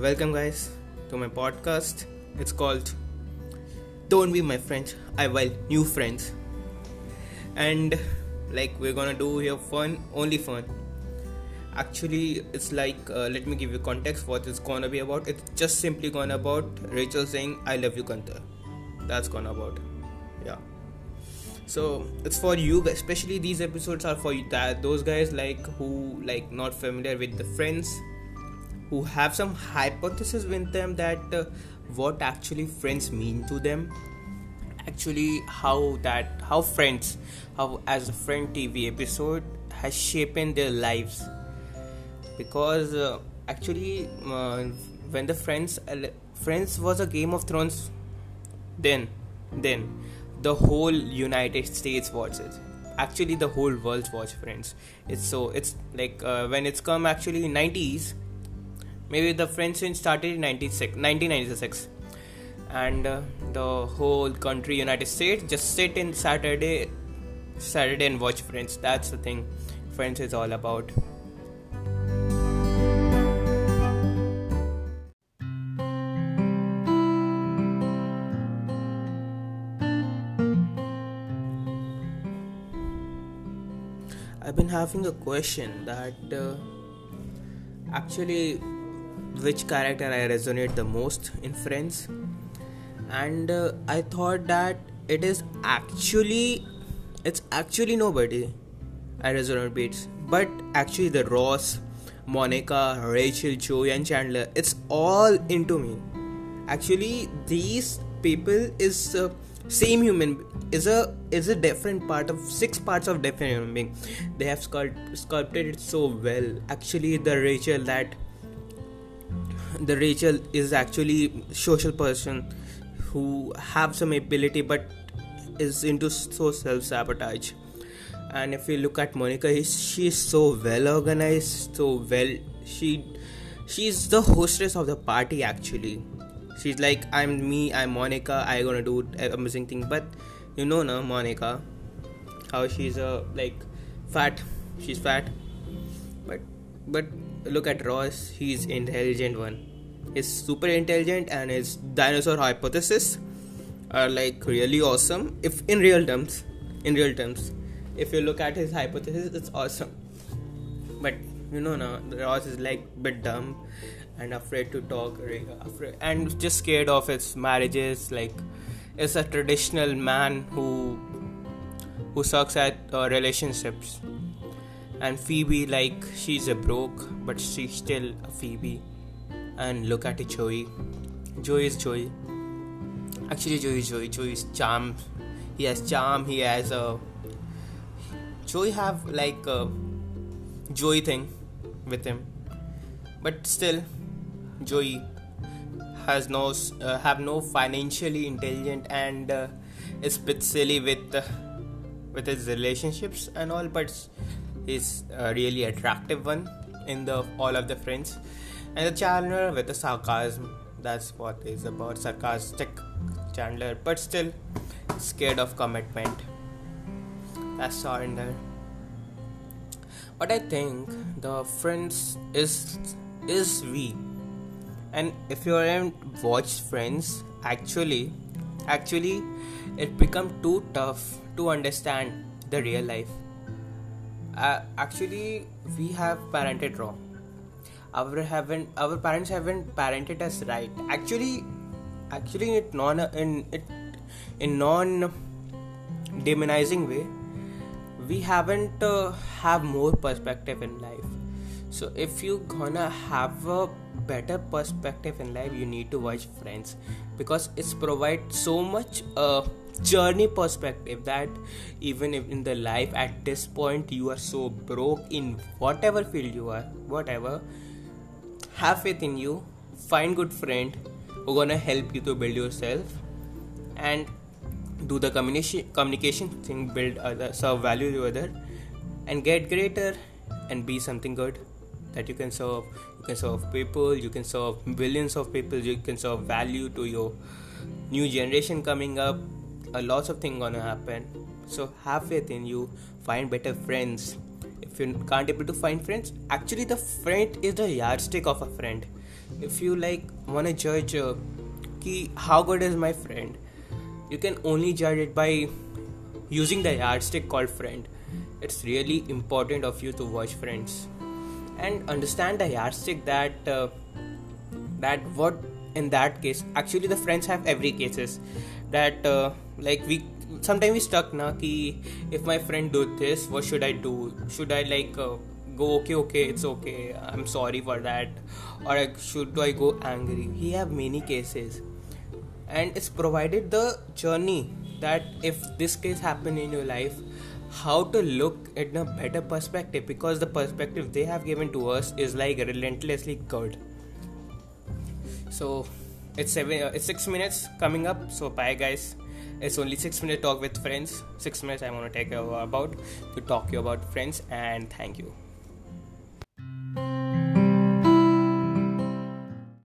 welcome, guys, to my podcast. It's called Don't Be My Friend, I Will New Friends. And like, we're gonna do here fun, only fun. Actually, it's like, uh, let me give you context what it's gonna be about. It's just simply gonna about Rachel saying, I love you, Kanta. That's gonna about. Yeah so it's for you especially these episodes are for you that those guys like who like not familiar with the friends who have some hypothesis with them that uh, what actually friends mean to them. Actually how that how friends how as a friend tv episode has shaped their lives. Because uh, actually uh, when the friends uh, friends was a game of thrones then then the whole united states watches. Actually the whole world watch friends. It's so it's like uh, when it's come actually in 90s maybe the Friends started in 96, 1996 and uh, the whole country united states just sit in saturday saturday and watch friends. That's the thing friends is all about. I've been having a question that uh, actually which character I resonate the most in Friends, and uh, I thought that it is actually it's actually nobody I resonate with, but actually the Ross, Monica, Rachel, Joey, and Chandler. It's all into me. Actually, these people is uh, same human is a is a different part of six parts of different human being. They have sculpt, sculpted it so well. Actually, the Rachel that the Rachel is actually social person who have some ability but is into so self sabotage. And if you look at Monica, she's so well organized, so well. She she's the hostess of the party actually. She's like, I'm me, I'm Monica. I gonna do amazing thing. But you know, now Monica, how she's a like fat. She's fat, but but look at Ross. He's intelligent one is super intelligent and his dinosaur hypothesis are like really awesome. If in real terms in real terms if you look at his hypothesis it's awesome. But you know now ross is like bit dumb and afraid to talk afraid, and just scared of his marriages. Like is a traditional man who who sucks at uh, relationships. And phoebe like she's a broke but she's still a phoebe and look at Joey. Joey is Joey. Actually, Joey is Joey. Joey is charm. He has charm. He has a. Joey have like a Joey thing with him, but still, Joey has no uh, have no financially intelligent and uh, is bit silly with uh, with his relationships and all, but he's a really attractive one in the all of the friends and the Chandler with the sarcasm. That's what is about sarcastic Chandler, but still scared of commitment. That's all in there. But I think the Friends is is we, and if you haven't watched Friends, actually, actually, it become too tough to understand the real life. Uh, actually, we have parented wrong our haven't our parents haven't parented us right. Actually actually it non in it in non demonizing way we haven't uh, have more perspective in life. So if you gonna have a better perspective in life you need to watch friends. Because it's provide so much uh, journey perspective that even if in the life at this point you are so broke in whatever field you are whatever have faith in you find good friend who gonna help you to build yourself and do the communication communication thing build other serve value to other and get greater and be something good that you can serve. You can serve people you can serve billions of people you can serve value to your new generation coming up. A lots of things gonna happen so have faith in you. Find better friends. If you can't able to find friends actually the friend is the yardstick of a friend. If you like want to judge uh, ki how good is my friend you can only judge it by using the yardstick called friend. It's really important of you to watch friends. And understand the yardstick that uh, that what in that case actually the friends have every cases. That uh, like we sometimes we stuck na ki if my friend do this what should i do? Should i like uh, go okay okay it's okay i'm sorry for that. Or should do i go angry? He have many cases. And it's provided the journey that if this case happen in your life how to look in a better perspective. Because the perspective they have given to us is like relentlessly good. So it's seven uh, it's six minutes coming up. So bye guys it's only six minute talk with friends. Six minutes i want to take about to talk you about friends and thank you